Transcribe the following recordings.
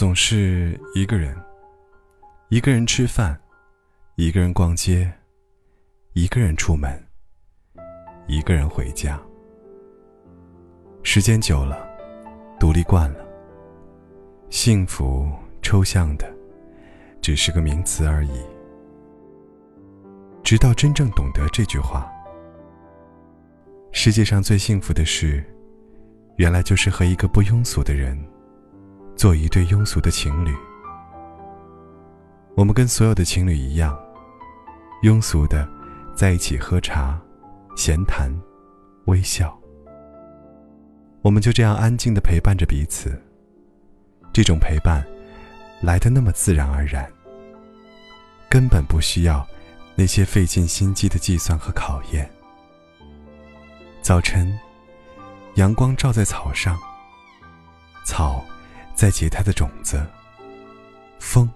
总是一个人，一个人吃饭，一个人逛街，一个人出门，一个人回家。时间久了，独立惯了，幸福抽象的，只是个名词而已。直到真正懂得这句话，世界上最幸福的事，原来就是和一个不庸俗的人。做一对庸俗的情侣，我们跟所有的情侣一样，庸俗的在一起喝茶、闲谈、微笑。我们就这样安静的陪伴着彼此。这种陪伴来的那么自然而然，根本不需要那些费尽心机的计算和考验。早晨，阳光照在草上，草。在结它的种子，风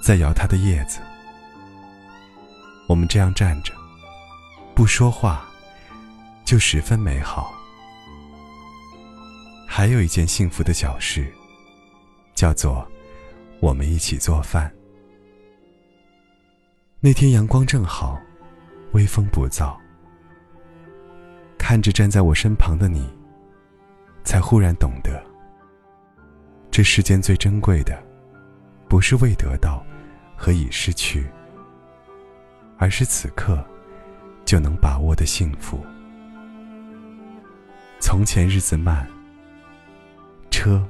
在摇它的叶子。我们这样站着，不说话，就十分美好。还有一件幸福的小事，叫做我们一起做饭。那天阳光正好，微风不燥，看着站在我身旁的你，才忽然懂得。这世间最珍贵的，不是未得到和已失去，而是此刻就能把握的幸福。从前日子慢，车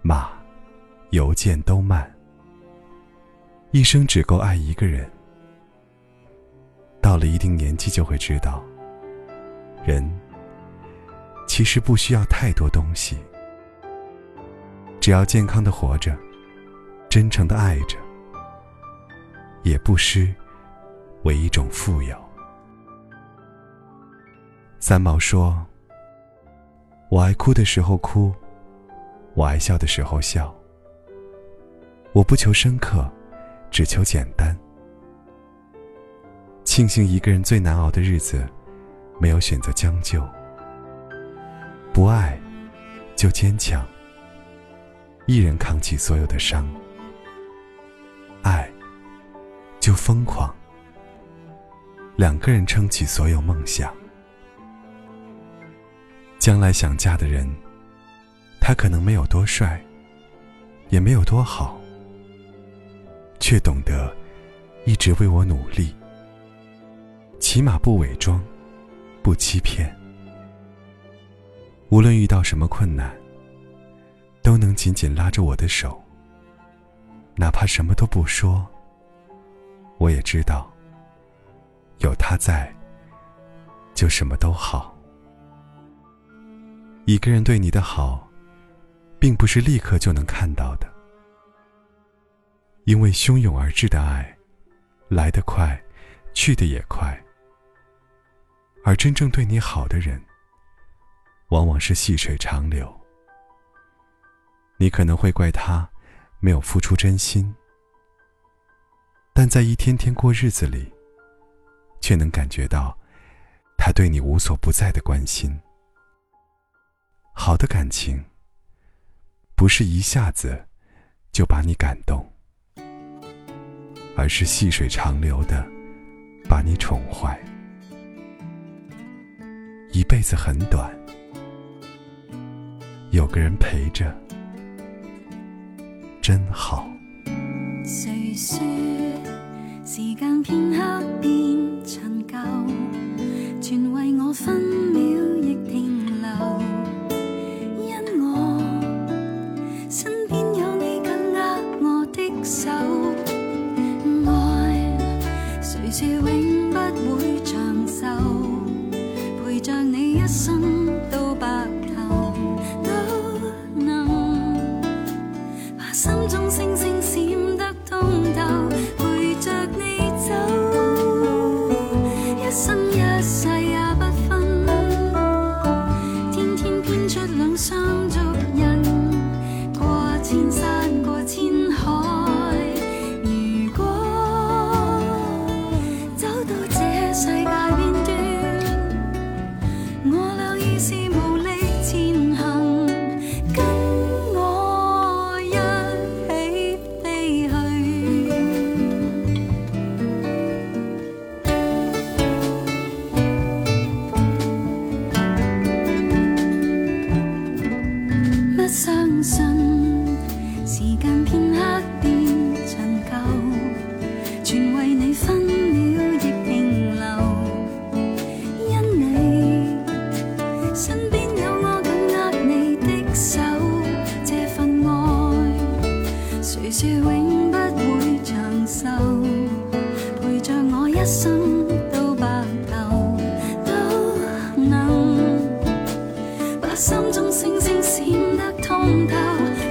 马邮件都慢，一生只够爱一个人。到了一定年纪，就会知道，人其实不需要太多东西。只要健康的活着，真诚的爱着，也不失为一种富有。三毛说：“我爱哭的时候哭，我爱笑的时候笑。我不求深刻，只求简单。庆幸一个人最难熬的日子，没有选择将就。不爱，就坚强。”一人扛起所有的伤，爱就疯狂；两个人撑起所有梦想。将来想嫁的人，他可能没有多帅，也没有多好，却懂得一直为我努力，起码不伪装，不欺骗。无论遇到什么困难。都能紧紧拉着我的手，哪怕什么都不说，我也知道，有他在，就什么都好。一个人对你的好，并不是立刻就能看到的，因为汹涌而至的爱，来得快，去得也快，而真正对你好的人，往往是细水长流。你可能会怪他没有付出真心，但在一天天过日子里，却能感觉到他对你无所不在的关心。好的感情，不是一下子就把你感动，而是细水长流的把你宠坏。一辈子很短，有个人陪着。真好。谁说时间片刻变陈旧全为我分秒亦停留因我身边有你紧握我的手爱谁说永不会长寿？陪着你一生到白是无力前行跟我一起飞去心中星星闪得通透。